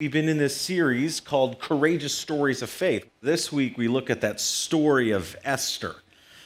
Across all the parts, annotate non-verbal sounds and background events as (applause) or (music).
We've been in this series called Courageous Stories of Faith. This week we look at that story of Esther.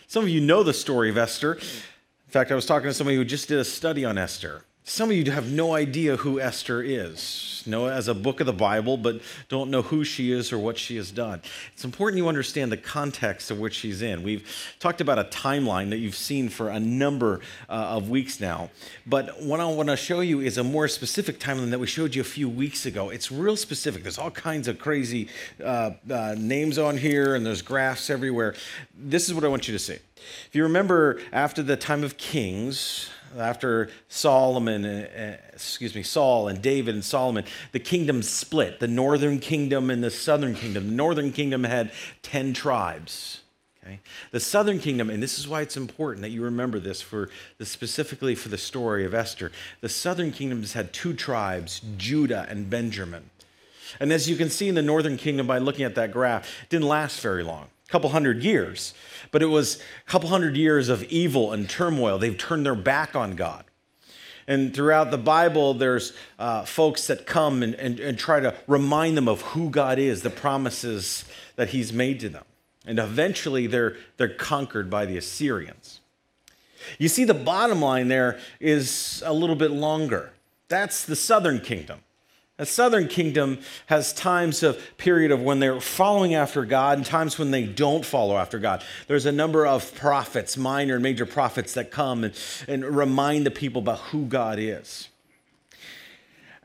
Some of you know the story of Esther. In fact, I was talking to somebody who just did a study on Esther. Some of you have no idea who Esther is. Know as a book of the Bible, but don't know who she is or what she has done. It's important you understand the context of which she's in. We've talked about a timeline that you've seen for a number uh, of weeks now. But what I want to show you is a more specific timeline that we showed you a few weeks ago. It's real specific. There's all kinds of crazy uh, uh, names on here, and there's graphs everywhere. This is what I want you to see. If you remember, after the time of Kings, after Solomon, uh, uh, excuse me, Saul and David and Solomon, the kingdom split, the northern kingdom and the southern kingdom. The northern kingdom had 10 tribes. Okay? The southern kingdom, and this is why it's important that you remember this for the, specifically for the story of Esther. The southern kingdoms had two tribes, Judah and Benjamin. And as you can see in the northern kingdom by looking at that graph, it didn't last very long couple hundred years. But it was a couple hundred years of evil and turmoil. They've turned their back on God. And throughout the Bible, there's uh, folks that come and, and, and try to remind them of who God is, the promises that He's made to them. And eventually, they're, they're conquered by the Assyrians. You see, the bottom line there is a little bit longer. That's the southern kingdom. The southern kingdom has times of period of when they're following after God and times when they don't follow after God. There's a number of prophets, minor and major prophets, that come and, and remind the people about who God is.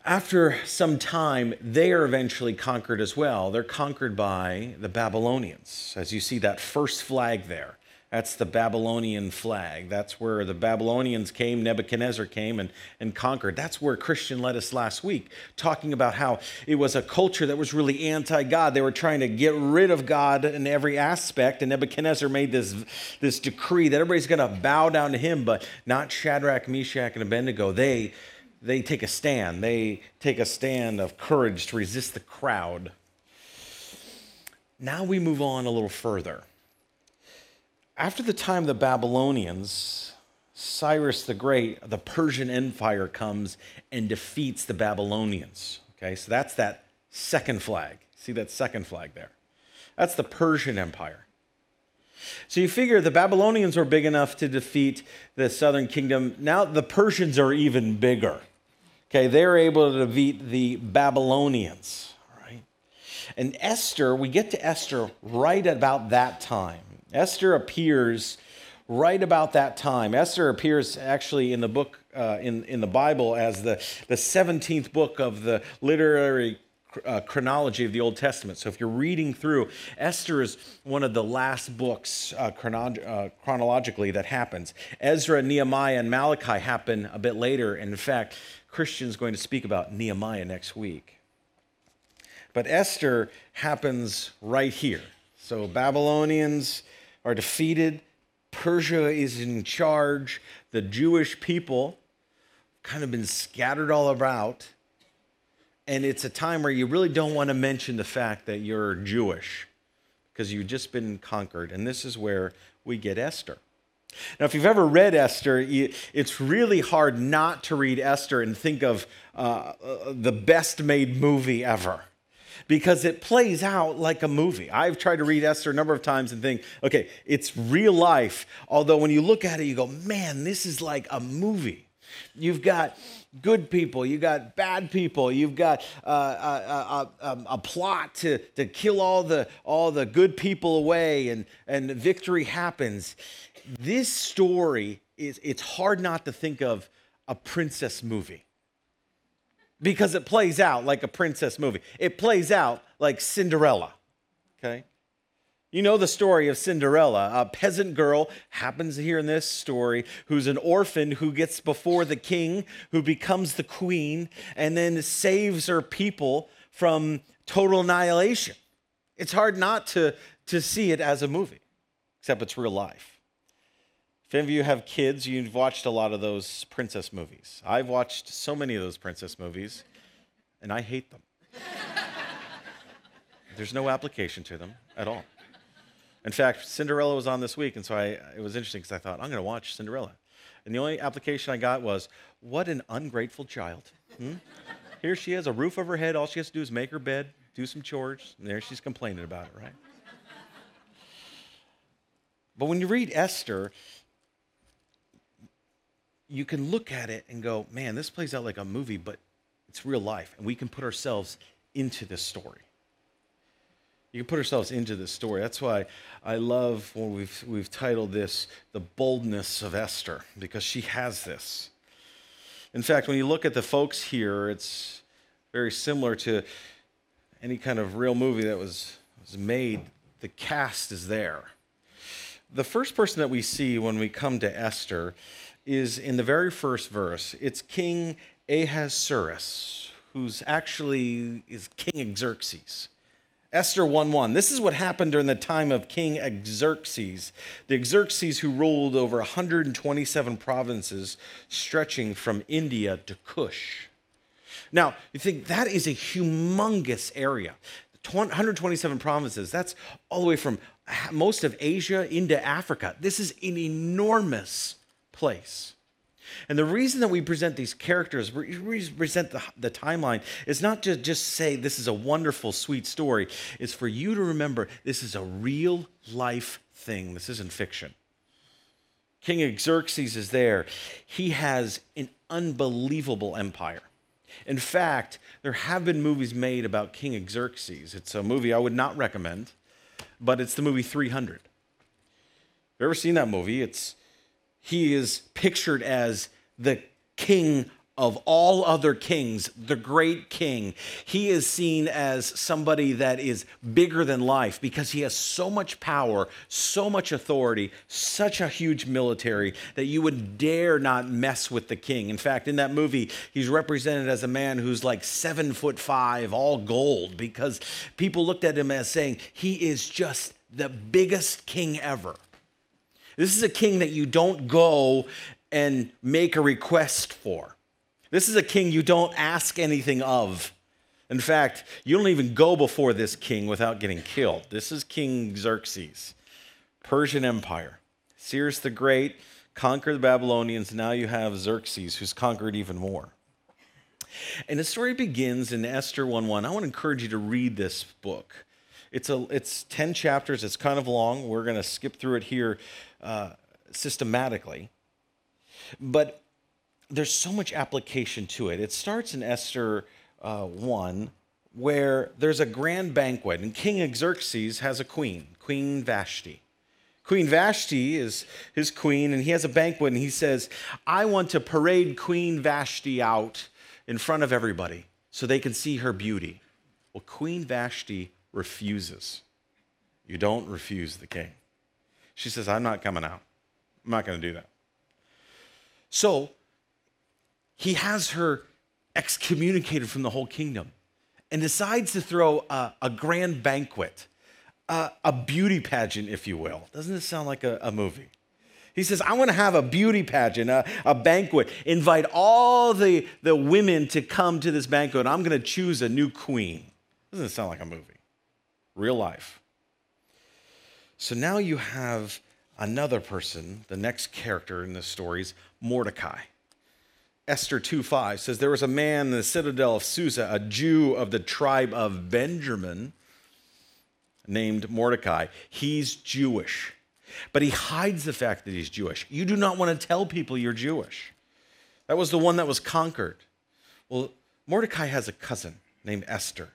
After some time, they are eventually conquered as well. They're conquered by the Babylonians, as you see that first flag there. That's the Babylonian flag. That's where the Babylonians came, Nebuchadnezzar came and, and conquered. That's where Christian led us last week, talking about how it was a culture that was really anti God. They were trying to get rid of God in every aspect. And Nebuchadnezzar made this, this decree that everybody's going to bow down to him, but not Shadrach, Meshach, and Abednego. They, they take a stand. They take a stand of courage to resist the crowd. Now we move on a little further after the time of the Babylonians, Cyrus the Great, the Persian Empire comes and defeats the Babylonians. Okay, so that's that second flag. See that second flag there? That's the Persian Empire. So you figure the Babylonians were big enough to defeat the southern kingdom. Now the Persians are even bigger. Okay, they're able to defeat the Babylonians. All right. And Esther, we get to Esther right about that time. Esther appears right about that time. Esther appears actually in the book, uh, in, in the Bible, as the, the 17th book of the literary uh, chronology of the Old Testament. So if you're reading through, Esther is one of the last books uh, chrono- uh, chronologically that happens. Ezra, Nehemiah, and Malachi happen a bit later. And in fact, Christian's going to speak about Nehemiah next week. But Esther happens right here. So Babylonians are defeated. Persia is in charge. The Jewish people kind of been scattered all about. And it's a time where you really don't want to mention the fact that you're Jewish because you've just been conquered. And this is where we get Esther. Now, if you've ever read Esther, it's really hard not to read Esther and think of uh, uh the best made movie ever because it plays out like a movie. I've tried to read Esther a number of times and think, okay, it's real life. Although when you look at it, you go, man, this is like a movie. You've got good people, you've got bad people, you've got uh, a, a, a, a, plot to, to kill all the, all the good people away, and, and victory happens. This story is, it's hard not to think of a princess movie because it plays out like a princess movie. It plays out like Cinderella. Okay? You know the story of Cinderella. A peasant girl happens here in this story who's an orphan who gets before the king, who becomes the queen, and then saves her people from total annihilation. It's hard not to, to see it as a movie, except it's real life. If any of you have kids, you've watched a lot of those princess movies. I've watched so many of those princess movies, and I hate them. (laughs) There's no application to them at all. In fact, Cinderella was on this week, and so I, it was interesting because I thought, I'm going to watch Cinderella. And the only application I got was, what an ungrateful child. Hmm? Here she is, a roof over her head. All she has to do is make her bed, do some chores, and there she's complaining about it, right? But when you read Esther, you can look at it and go, man, this plays out like a movie, but it's real life. And we can put ourselves into this story. You can put ourselves into this story. That's why I love when we've, we've titled this The Boldness of Esther, because she has this. In fact, when you look at the folks here, it's very similar to any kind of real movie that was, was made. The cast is there. The first person that we see when we come to Esther is in the very first verse. It's King Ahasuerus, who's actually is King Xerxes. Esther 1 1. This is what happened during the time of King Xerxes, the Xerxes who ruled over 127 provinces stretching from India to Kush. Now, you think that is a humongous area. 127 provinces, that's all the way from most of Asia into Africa. This is an enormous place. And the reason that we present these characters, we present the, the timeline, is not to just say this is a wonderful, sweet story. It's for you to remember this is a real life thing. This isn't fiction. King Xerxes is there. He has an unbelievable empire. In fact, there have been movies made about King Xerxes. It's a movie I would not recommend, but it's the movie 300. Have you ever seen that movie? It's he is pictured as the king of all other kings, the great king. He is seen as somebody that is bigger than life because he has so much power, so much authority, such a huge military that you would dare not mess with the king. In fact, in that movie, he's represented as a man who's like seven foot five, all gold, because people looked at him as saying, he is just the biggest king ever. This is a king that you don't go and make a request for. This is a king you don't ask anything of. In fact, you don't even go before this king without getting killed. This is King Xerxes, Persian Empire. Cyrus the Great conquered the Babylonians. Now you have Xerxes, who's conquered even more. And the story begins in Esther 1 1. I want to encourage you to read this book. It's, a, it's 10 chapters, it's kind of long. We're going to skip through it here uh, systematically. But there's so much application to it. It starts in Esther uh, 1, where there's a grand banquet, and King Xerxes has a queen, Queen Vashti. Queen Vashti is his queen, and he has a banquet, and he says, I want to parade Queen Vashti out in front of everybody so they can see her beauty. Well, Queen Vashti refuses. You don't refuse the king. She says, I'm not coming out. I'm not going to do that. So he has her excommunicated from the whole kingdom and decides to throw a, a grand banquet, a, a, beauty pageant, if you will. Doesn't this sound like a, a movie? He says, I want to have a beauty pageant, a, a, banquet, invite all the, the women to come to this banquet. I'm going to choose a new queen. Doesn't it sound like a movie? Real life. So now you have another person, the next character in the stories, Mordecai. Esther 2:5 says there was a man in the citadel of Susa, a Jew of the tribe of Benjamin, named Mordecai. He's Jewish, but he hides the fact that he's Jewish. You do not want to tell people you're Jewish. That was the one that was conquered. Well, Mordecai has a cousin named Esther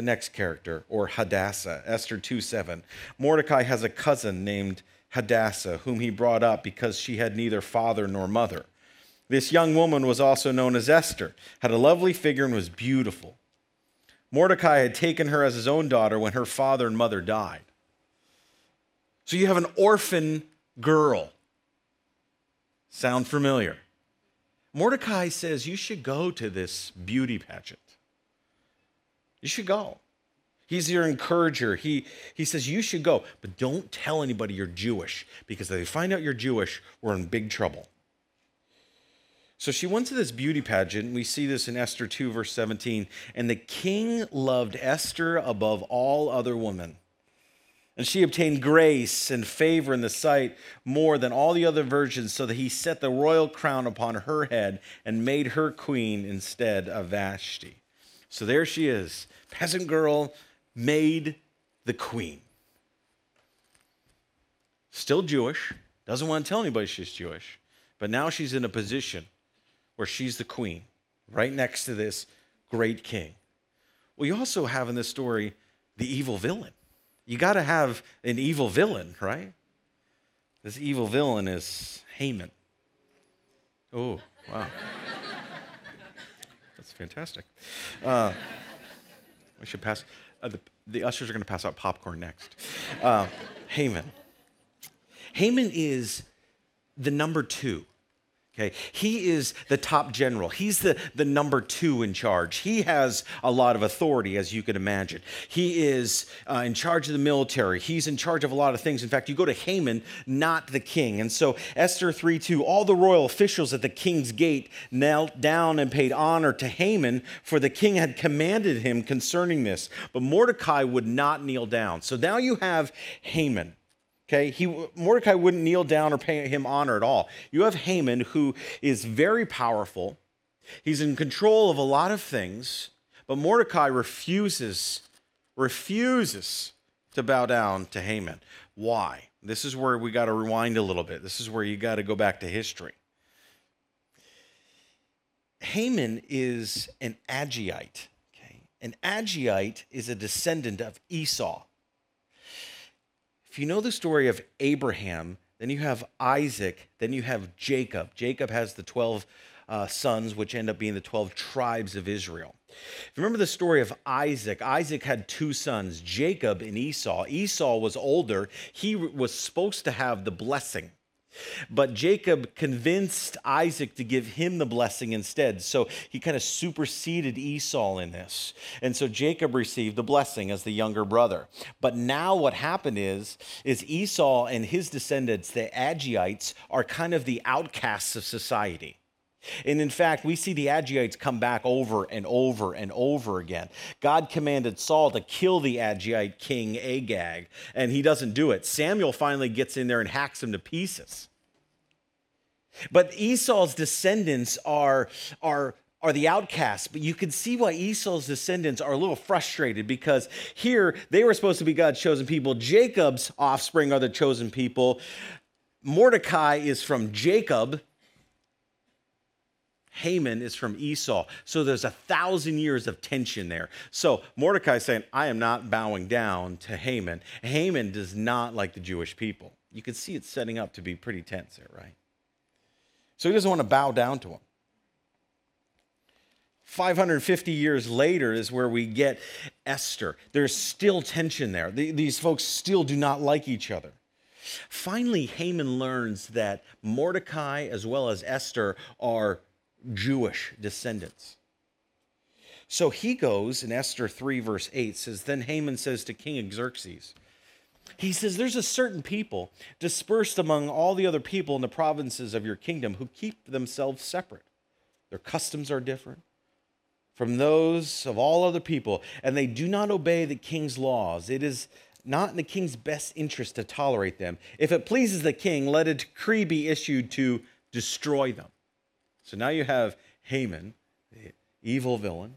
the next character, or Hadassah, Esther 2 7. Mordecai has a cousin named Hadassah, whom he brought up because she had neither father nor mother. This young woman was also known as Esther, had a lovely figure, and was beautiful. Mordecai had taken her as his own daughter when her father and mother died. So you have an orphan girl. Sound familiar? Mordecai says you should go to this beauty pageant. You should go. He's your encourager. He, he says, You should go, but don't tell anybody you're Jewish because if they find out you're Jewish, we're in big trouble. So she went to this beauty pageant. And we see this in Esther 2, verse 17. And the king loved Esther above all other women. And she obtained grace and favor in the sight more than all the other virgins, so that he set the royal crown upon her head and made her queen instead of Vashti. So there she is, peasant girl, made the queen. Still Jewish, doesn't want to tell anybody she's Jewish, but now she's in a position where she's the queen, right next to this great king. Well, you also have in this story the evil villain you got to have an evil villain, right? This evil villain is Haman. Oh, wow. Fantastic. Uh, we should pass, uh, the, the, ushers are going to pass out popcorn next. Uh, Haman. Haman is the number two Okay, he is the top general. He's the, the number two in charge. He has a lot of authority, as you can imagine. He is uh, in charge of the military. He's in charge of a lot of things. In fact, you go to Haman, not the king. And so, Esther 3 2, all the royal officials at the king's gate knelt down and paid honor to Haman, for the king had commanded him concerning this. But Mordecai would not kneel down. So now you have Haman. Okay, he, Mordecai wouldn't kneel down or pay him honor at all. You have Haman, who is very powerful. He's in control of a lot of things, but Mordecai refuses, refuses to bow down to Haman. Why? This is where we got to rewind a little bit. This is where you got to go back to history. Haman is an Agagite. Okay? An Agagite is a descendant of Esau. If you know the story of Abraham, then you have Isaac, then you have Jacob. Jacob has the 12 uh, sons, which end up being the 12 tribes of Israel. If you remember the story of Isaac, Isaac had two sons, Jacob and Esau. Esau was older, he was supposed to have the blessing. But Jacob convinced Isaac to give him the blessing instead. So he kind of superseded Esau in this. And so Jacob received the blessing as the younger brother. But now what happened is, is Esau and his descendants, the Agagites, are kind of the outcasts of society. And in fact, we see the Agagites come back over and over and over again. God commanded Saul to kill the Agagite king Agag, and he doesn't do it. Samuel finally gets in there and hacks him to pieces. But Esau's descendants are, are, are the outcasts, but you can see why Esau's descendants are a little frustrated because here they were supposed to be God's chosen people. Jacob's offspring are the chosen people. Mordecai is from Jacob. Haman is from Esau. So there's a thousand years of tension there. So Mordecai is saying, I am not bowing down to Haman. Haman does not like the Jewish people. You can see it's setting up to be pretty tense there, right? So he doesn't want to bow down to him. 550 years later is where we get Esther. There's still tension there. These folks still do not like each other. Finally, Haman learns that Mordecai as well as Esther are Jewish descendants. So he goes in Esther 3, verse 8 says, Then Haman says to King Xerxes, he says, There's a certain people dispersed among all the other people in the provinces of your kingdom who keep themselves separate. Their customs are different from those of all other people, and they do not obey the king's laws. It is not in the king's best interest to tolerate them. If it pleases the king, let a decree be issued to destroy them. So now you have Haman, the evil villain,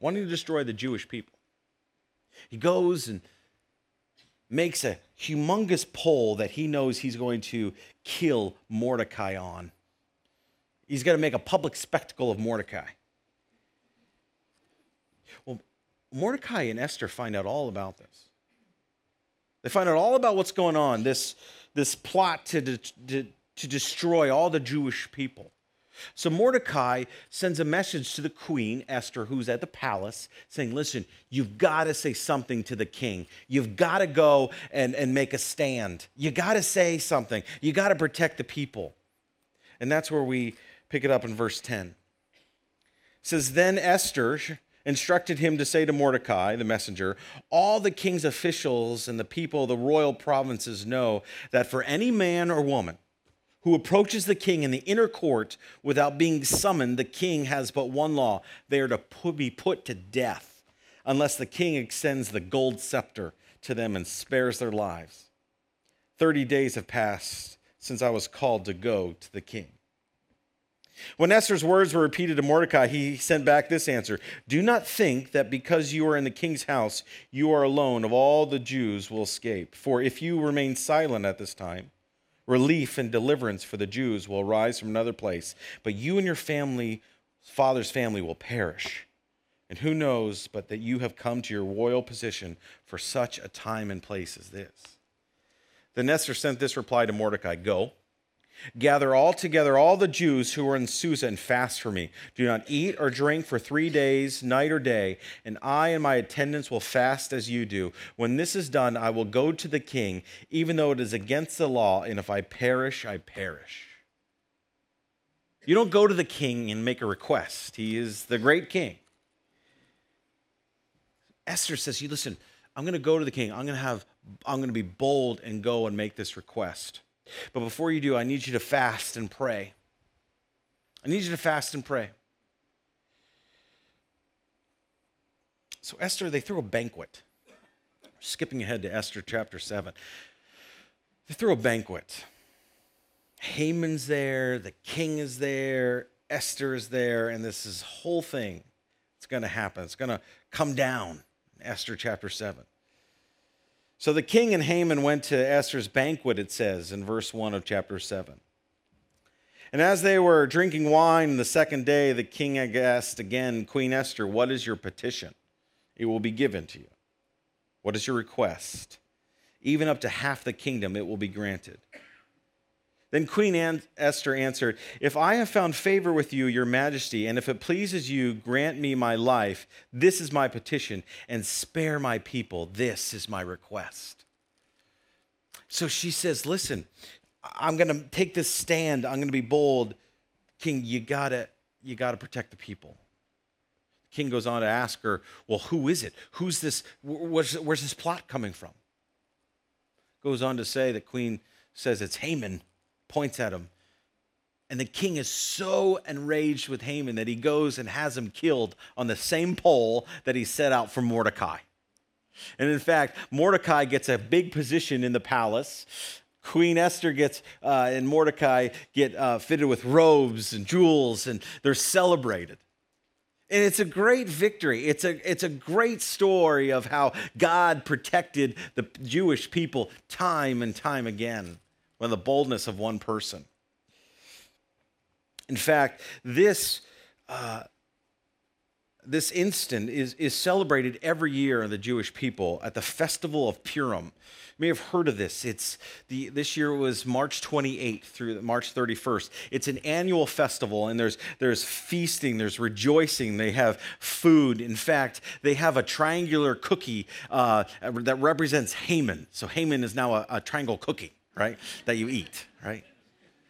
wanting to destroy the Jewish people. He goes and makes a humongous pole that he knows he's going to kill Mordecai on. He's going to make a public spectacle of Mordecai. Well, Mordecai and Esther find out all about this. They find out all about what's going on, this, this plot to, to, to destroy all the Jewish people. So Mordecai sends a message to the queen, Esther, who's at the palace, saying, Listen, you've got to say something to the king. You've got to go and, and make a stand. You got to say something. You got to protect the people. And that's where we pick it up in verse 10. It says, Then Esther instructed him to say to Mordecai, the messenger, All the king's officials and the people of the royal provinces know that for any man or woman, who approaches the king in the inner court without being summoned, the king has but one law they are to be put to death unless the king extends the gold scepter to them and spares their lives. Thirty days have passed since I was called to go to the king. When Esther's words were repeated to Mordecai, he sent back this answer Do not think that because you are in the king's house, you are alone of all the Jews will escape. For if you remain silent at this time, relief and deliverance for the Jews will arise from another place, but you and your family, father's family, will perish. And who knows but that you have come to your royal position for such a time and place as this? Then Esther sent this reply to Mordecai Go Gather all together all the Jews who are in Susa and fast for me. Do not eat or drink for three days, night or day, and I and my attendants will fast as you do. When this is done, I will go to the king, even though it is against the law, and if I perish, I perish. You don't go to the king and make a request, he is the great king. Esther says, You listen, I'm going to go to the king. I'm going to have, I'm going to be bold and go and make this request. But before you do, I need you to fast and pray. I need you to fast and pray. So, Esther, they threw a banquet. Skipping ahead to Esther chapter 7. They threw a banquet. Haman's there, the king is there, Esther is there, and this is whole thing. It's going to happen. It's going to come down. Esther chapter 7. So the king and Haman went to Esther's banquet, it says in verse 1 of chapter 7. And as they were drinking wine the second day, the king asked again Queen Esther, What is your petition? It will be given to you. What is your request? Even up to half the kingdom, it will be granted. Then Queen Esther answered, If I have found favor with you, your majesty, and if it pleases you, grant me my life. This is my petition, and spare my people. This is my request. So she says, Listen, I'm going to take this stand. I'm going to be bold. King, you got to you got to protect the people. The king goes on to ask her, Well, who is it? Who's this? Where's, where's this plot coming from? Goes on to say that Queen says it's Haman points at him. And the king is so enraged with Haman that he goes and has him killed on the same pole that he set out for Mordecai. And in fact, Mordecai gets a big position in the palace. Queen Esther gets uh, and Mordecai get uh, fitted with robes and jewels, and they're celebrated. And it's a great victory. It's a, it's a great story of how God protected the Jewish people time and time again by the boldness of one person. In fact, this, uh, this instant is, is celebrated every year in the Jewish people at the festival of Purim. You may have heard of this. It's the, this year was March 28th through March 31st. It's an annual festival, and there's, there's feasting, there's rejoicing, they have food. In fact, they have a triangular cookie uh, that represents Haman. So Haman is now a, a triangle cookie right? That you eat, right?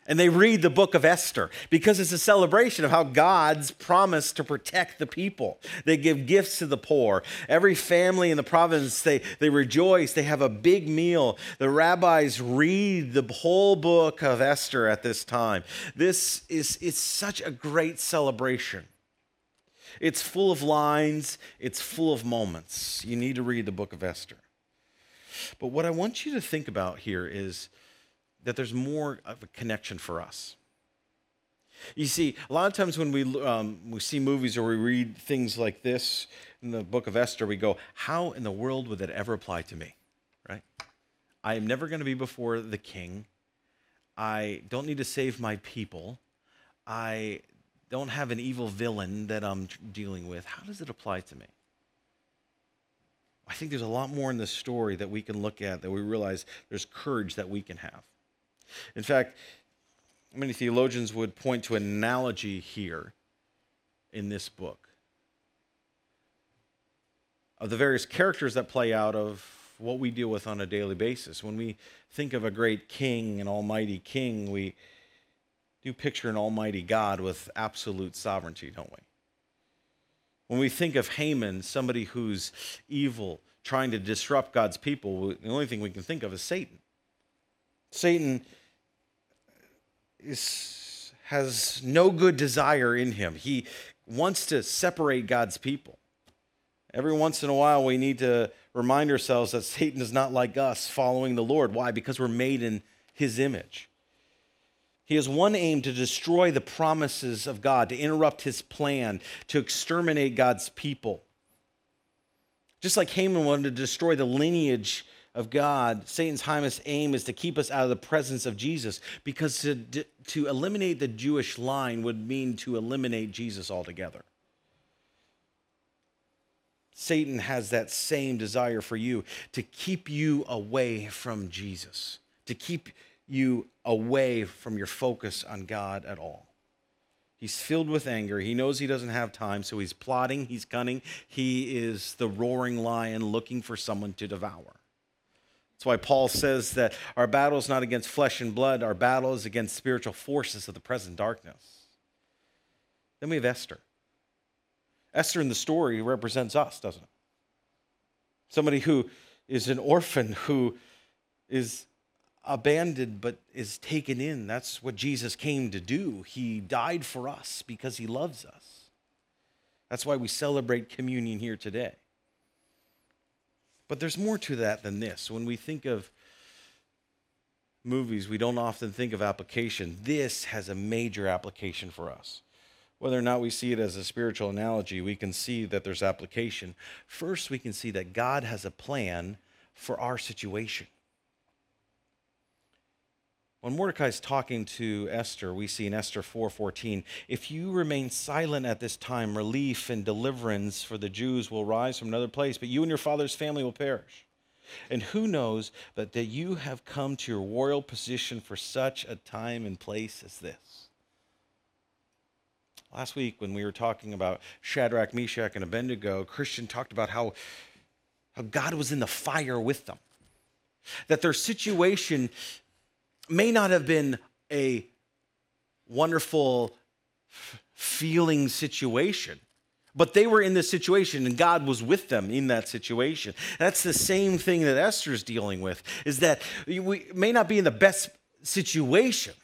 And they read the book of Esther because it's a celebration of how God's promised to protect the people. They give gifts to the poor. Every family in the province, they, they rejoice. They have a big meal. The rabbis read the whole book of Esther at this time. This is it's such a great celebration. It's full of lines, it's full of moments. You need to read the book of Esther. But what I want you to think about here is that there's more of a connection for us. You see, a lot of times when we, um, we see movies or we read things like this in the book of Esther, we go, How in the world would that ever apply to me? Right? I am never going to be before the king. I don't need to save my people. I don't have an evil villain that I'm dealing with. How does it apply to me? I think there's a lot more in this story that we can look at that we realize there's courage that we can have. In fact, many theologians would point to an analogy here in this book of the various characters that play out of what we deal with on a daily basis. When we think of a great king, an almighty king, we do picture an almighty God with absolute sovereignty, don't we? When we think of Haman, somebody who's evil, trying to disrupt God's people, the only thing we can think of is Satan. Satan is, has no good desire in him. He wants to separate God's people. Every once in a while, we need to remind ourselves that Satan is not like us following the Lord. Why? Because we're made in his image. He has one aim to destroy the promises of God, to interrupt his plan, to exterminate God's people. Just like Haman wanted to destroy the lineage of God, Satan's highest aim is to keep us out of the presence of Jesus because to, to eliminate the Jewish line would mean to eliminate Jesus altogether. Satan has that same desire for you to keep you away from Jesus, to keep you away from your focus on God at all. He's filled with anger. He knows he doesn't have time, so he's plotting, he's cunning. He is the roaring lion looking for someone to devour. That's why Paul says that our battle is not against flesh and blood, our battle is against spiritual forces of the present darkness. Then we have Esther. Esther in the story represents us, doesn't it? Somebody who is an orphan, who is abandoned but is taken in. That's what Jesus came to do. He died for us because he loves us. That's why we celebrate communion here today. But there's more to that than this. When we think of movies, we don't often think of application. This has a major application for us. Whether or not we see it as a spiritual analogy, we can see that there's application. First, we can see that God has a plan for our situation. When Mordecai is talking to Esther, we see in Esther 4:14, if you remain silent at this time, relief and deliverance for the Jews will rise from another place, but you and your father's family will perish. And who knows but that you have come to your royal position for such a time and place as this? Last week, when we were talking about Shadrach, Meshach, and Abednego, Christian talked about how, how God was in the fire with them. That their situation may not have been a wonderful feeling situation, but they were in this situation and God was with them in that situation. That's the same thing that Esther's dealing with, is that we may not be in the best situation,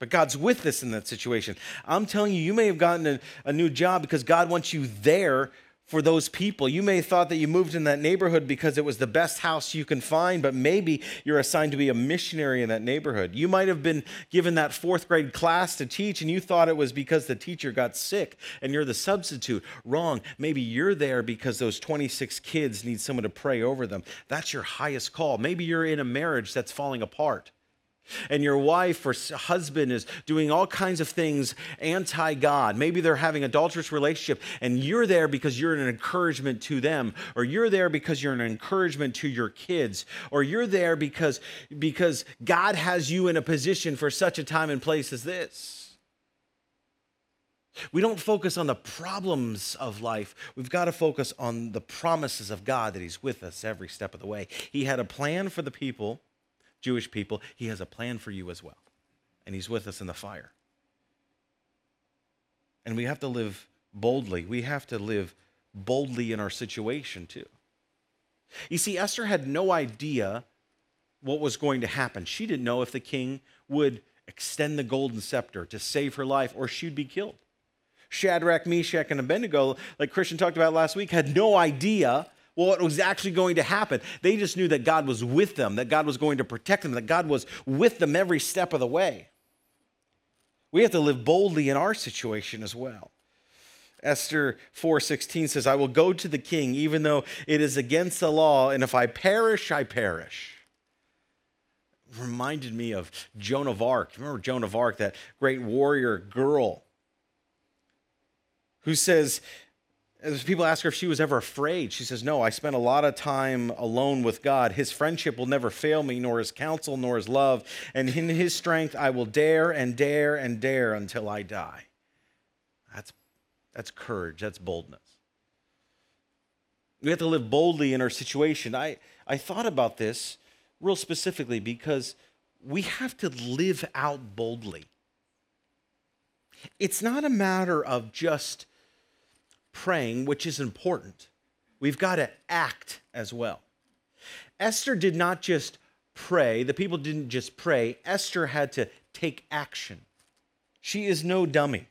but God's with us in that situation. I'm telling you, you may have gotten a, a, new job because God wants you there for those people. You may have thought that you moved in that neighborhood because it was the best house you can find, but maybe you're assigned to be a missionary in that neighborhood. You might have been given that fourth grade class to teach, and you thought it was because the teacher got sick and you're the substitute. Wrong. Maybe you're there because those 26 kids need someone to pray over them. That's your highest call. Maybe you're in a marriage that's falling apart and your wife or husband is doing all kinds of things anti God. Maybe they're having adulterous relationship and you're there because you're an encouragement to them or you're there because you're an encouragement to your kids or you're there because because God has you in a position for such a time and place as this. We don't focus on the problems of life. We've got to focus on the promises of God that He's with us every step of the way. He had a plan for the people Jewish people, He has a plan for you as well. And He's with us in the fire. And we have to live boldly. We have to live boldly in our situation too. You see, Esther had no idea what was going to happen. She didn't know if the king would extend the golden scepter to save her life or she'd be killed. Shadrach, Meshach, and Abednego, like Christian talked about last week, had no idea what was actually going to happen. They just knew that God was with them, that God was going to protect them, that God was with them every step of the way. We have to live boldly in our situation as well. Esther 4:16 says, "I will go to the king even though it is against the law, and if I perish, I perish." Reminded me of Joan of Arc. Remember Joan of Arc, that great warrior girl who says, as people ask her if she was ever afraid, she says, No, I spent a lot of time alone with God. His friendship will never fail me, nor his counsel, nor his love. And in his strength, I will dare and dare and dare until I die. That's, that's courage, that's boldness. We have to live boldly in our situation. I, I thought about this real specifically because we have to live out boldly. It's not a matter of just praying, which is important. We've got to act as well. Esther did not just pray, the people didn't just pray, Esther had to take action. She is no dummy.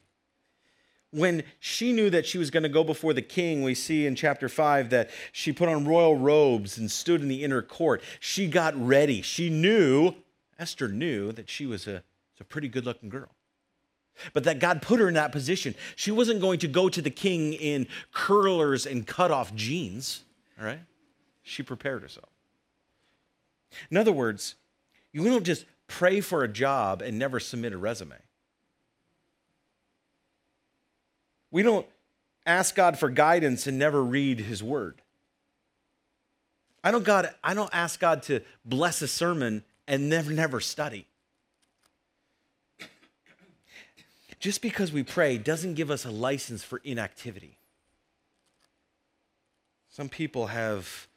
when she knew that she was going to go before the king, we see in chapter 5 that she put on royal robes and stood in the inner court. She got ready. She knew, Esther knew, that she was a, a pretty good looking girl. But that God put her in that position. She wasn't going to go to the king in curlers and cut off jeans, all right? She prepared herself. In other words, you don't just pray for a job and never submit a resume. We don't ask God for guidance and never read his word. I don't God I don't ask God to bless a sermon and never never study. Just because we pray doesn't give us a license for inactivity. Some people have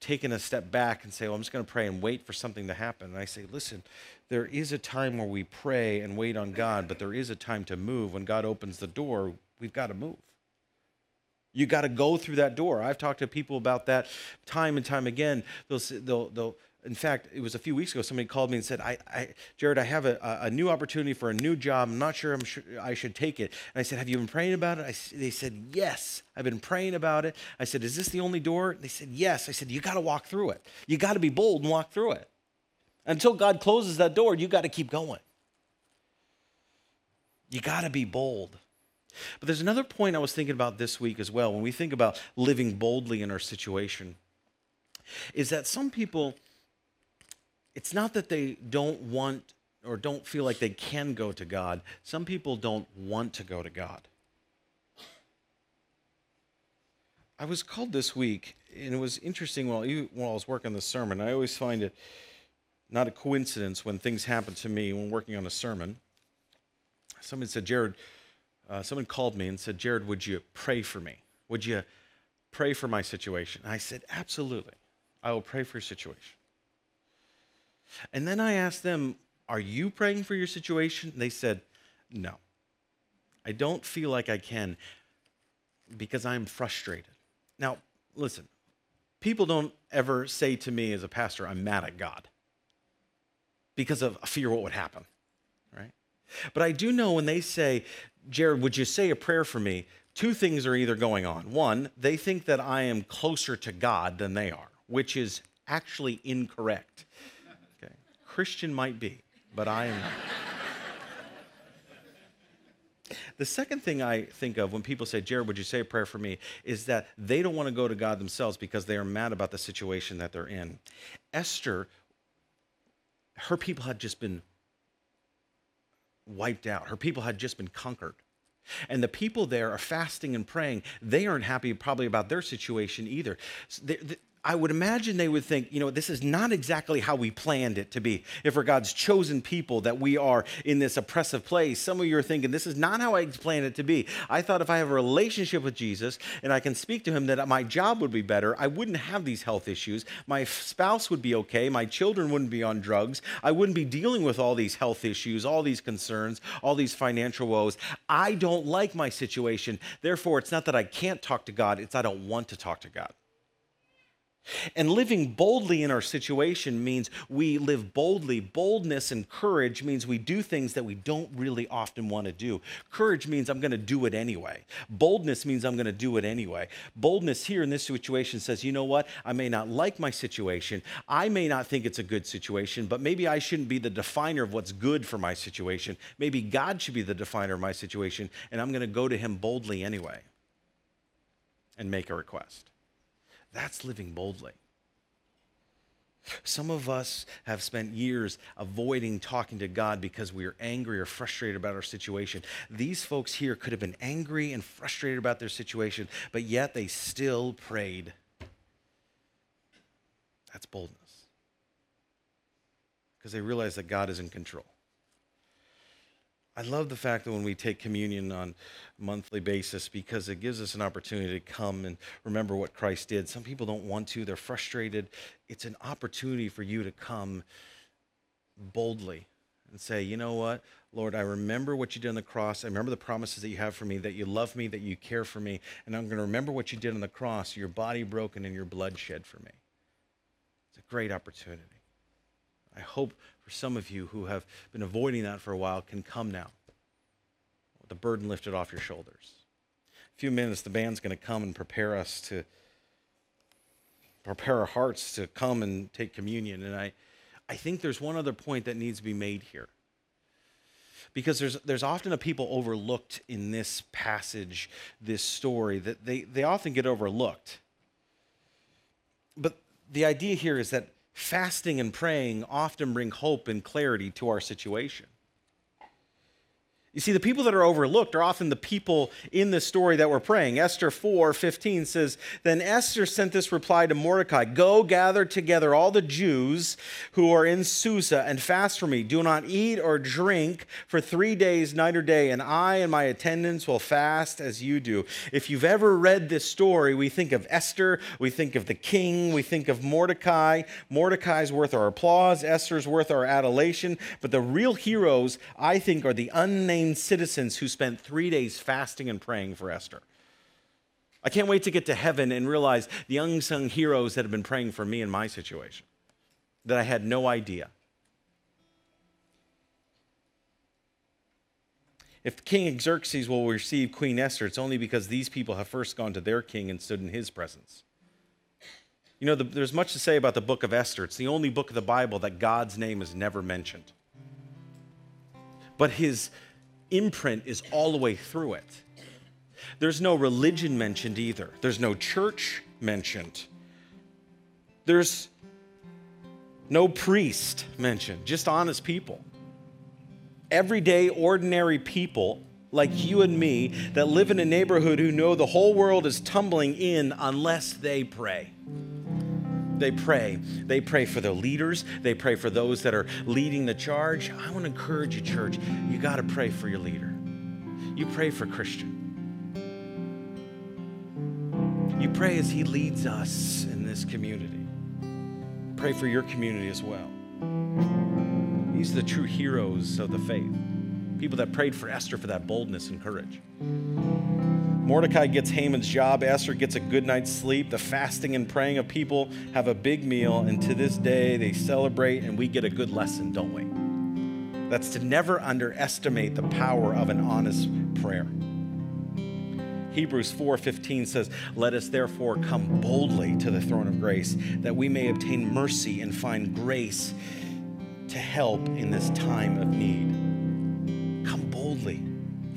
taken a step back and say, Well, I'm just going to pray and wait for something to happen. And I say, Listen, there is a time where we pray and wait on God, but there is a time to move. When God opens the door, We've got to move. You've got to go through that door. I've talked to people about that time and time again. They'll, they'll, they'll in fact, it was a few weeks ago, somebody called me and said, I, I Jared, I have a, a, new opportunity for a new job. I'm not sure I'm sure I should take it. And I said, Have you been praying about it? I, they said, Yes, I've been praying about it. I said, Is this the only door? They said, Yes. I said, You got to walk through it. You got to be bold and walk through it. Until God closes that door, you got to keep going. You got to be bold. But there's another point I was thinking about this week as well when we think about living boldly in our situation is that some people it's not that they don't want or don't feel like they can go to God. Some people don't want to go to God. I was called this week, and it was interesting while, while I was working on the sermon. I always find it not a coincidence when things happen to me when working on a sermon. Someone said, Jared, uh, someone called me and said, Jared, would you pray for me? Would you pray for my situation? And I said, Absolutely. I will pray for your situation. And then I asked them, Are you praying for your situation? They said, No. I don't feel like I can because I'm frustrated. Now, listen, people don't ever say to me as a pastor, I'm mad at God because of fear what would happen, right? But I do know when they say, Jared, would you say a prayer for me? Two things are either going on. One, they think that I am closer to God than they are, which is actually incorrect. Christian might be, but I am not. The second thing I think of when people say, Jared, would you say a prayer for me? is that they don't want to go to God themselves because they are mad about the situation that they're in. Esther, her people had just been wiped out. Her people had just been conquered. And the people there are fasting and praying. They aren't happy probably about their situation either. They, they, I would imagine they would think, you know, this is not exactly how we planned it to be. If we're God's chosen people, that we are in this oppressive place, some of you are thinking, this is not how I planned it to be. I thought if I have a relationship with Jesus and I can speak to him, that my job would be better. I wouldn't have these health issues. My spouse would be okay. My children wouldn't be on drugs. I wouldn't be dealing with all these health issues, all these concerns, all these financial woes. I don't like my situation. Therefore, it's not that I can't talk to God, it's I don't want to talk to God. And living boldly in our situation means we live boldly. Boldness and courage means we do things that we don't really often want to do. Courage means I'm going to do it anyway. Boldness means I'm going to do it anyway. Boldness here in this situation says, you know what? I may not like my situation. I may not think it's a good situation, but maybe I shouldn't be the definer of what's good for my situation. Maybe God should be the definer of my situation, and I'm going to go to Him boldly anyway and make a request. That's living boldly. Some of us have spent years avoiding talking to God because we are angry or frustrated about our situation. These folks here could have been angry and frustrated about their situation, but yet they still prayed. That's boldness. Because they realize that God is in control. I love the fact that when we take communion on a monthly basis because it gives us an opportunity to come and remember what Christ did. Some people don't want to, they're frustrated. It's an opportunity for you to come boldly and say, you know what, Lord, I remember what you did on the cross. I remember the promises that you have for me, that you love me, that you care for me. And I'm going to remember what you did on the cross, your body broken and your blood shed for me. It's a great opportunity. I hope for some of you who have been avoiding that for a while can come now. With the burden lifted off your shoulders. A few minutes, the band's going to come and prepare us to prepare our hearts to come and take communion. And I, I think there's one other point that needs to be made here. Because there's, there's often a people overlooked in this passage, this story, that they, they often get overlooked. But the idea here is that fasting and praying often bring hope and clarity to our situation. You see, the people that are overlooked are often the people in the story that we're praying. Esther 4 15 says, Then Esther sent this reply to Mordecai Go gather together all the Jews who are in Susa and fast for me. Do not eat or drink for three days, night or day, and I and my attendants will fast as you do. If you've ever read this story, we think of Esther, we think of the king, we think of Mordecai. Mordecai's worth our applause, Esther's worth our adulation, but the real heroes, I think, are the unnamed citizens who spent three days fasting and praying for Esther. I can't wait to get to heaven and realize the unsung heroes that have been praying for me in my situation that I had no idea. If King Xerxes will receive Queen Esther, it's only because these people have first gone to their king and stood in his presence. You know, the, there's much to say about the book of Esther. It's the only book of the Bible that God's name is never mentioned. But his imprint is all the way through it. There's no religion mentioned either, there's no church mentioned. There's no priest mentioned, just honest people. Everyday, ordinary people like you and me that live in a neighborhood who know the whole world is tumbling in unless they pray they pray. They pray for their leaders, they pray for those that are leading the charge. I want to encourage you, church, you got to pray for your leader. You pray for Christian. You pray as he leads us in this community. Pray for your community as well. These are the true heroes of the faith. People that prayed for Esther for that boldness and courage. Mordecai gets Haman's job. Esther gets a good night's sleep. The fasting and praying of people have a big meal. And to this day, they celebrate, and we get a good lesson, don't we? That's to never underestimate the power of an honest prayer. Hebrews 4:15 says, "Let us therefore come boldly to the throne of grace, that we may obtain mercy and find grace to help in this time of need." Come boldly.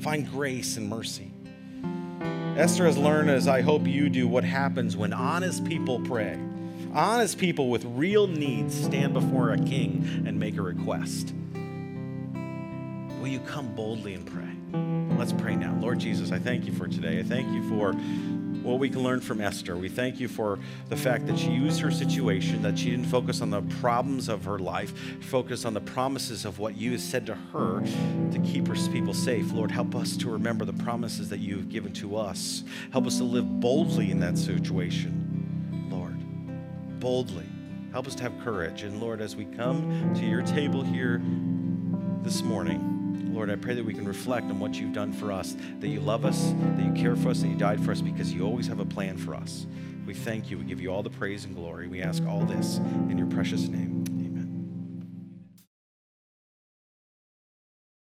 Find grace and mercy. Esther has learned, as I hope you do, what happens when honest people pray. Honest people with real needs stand before a king and make a request. Will you come boldly and pray? Let's pray now. Lord Jesus, I thank you for today. I thank you for what we can learn from Esther. We thank you for the fact that she used her situation, that she didn't focus on the problems of her life, focus on the promises of what you said to her to keep her people safe. Lord, help us to remember the promises that you have given to us. Help us to live boldly in that situation, Lord. Boldly. Help us to have courage. And Lord, as we come to your table here this morning, Lord, I pray that we can reflect on what you've done for us, that you love us, that you care for us, that you died for us because you always have a plan for us. We thank you. We give you all the praise and glory. We ask all this in your precious name.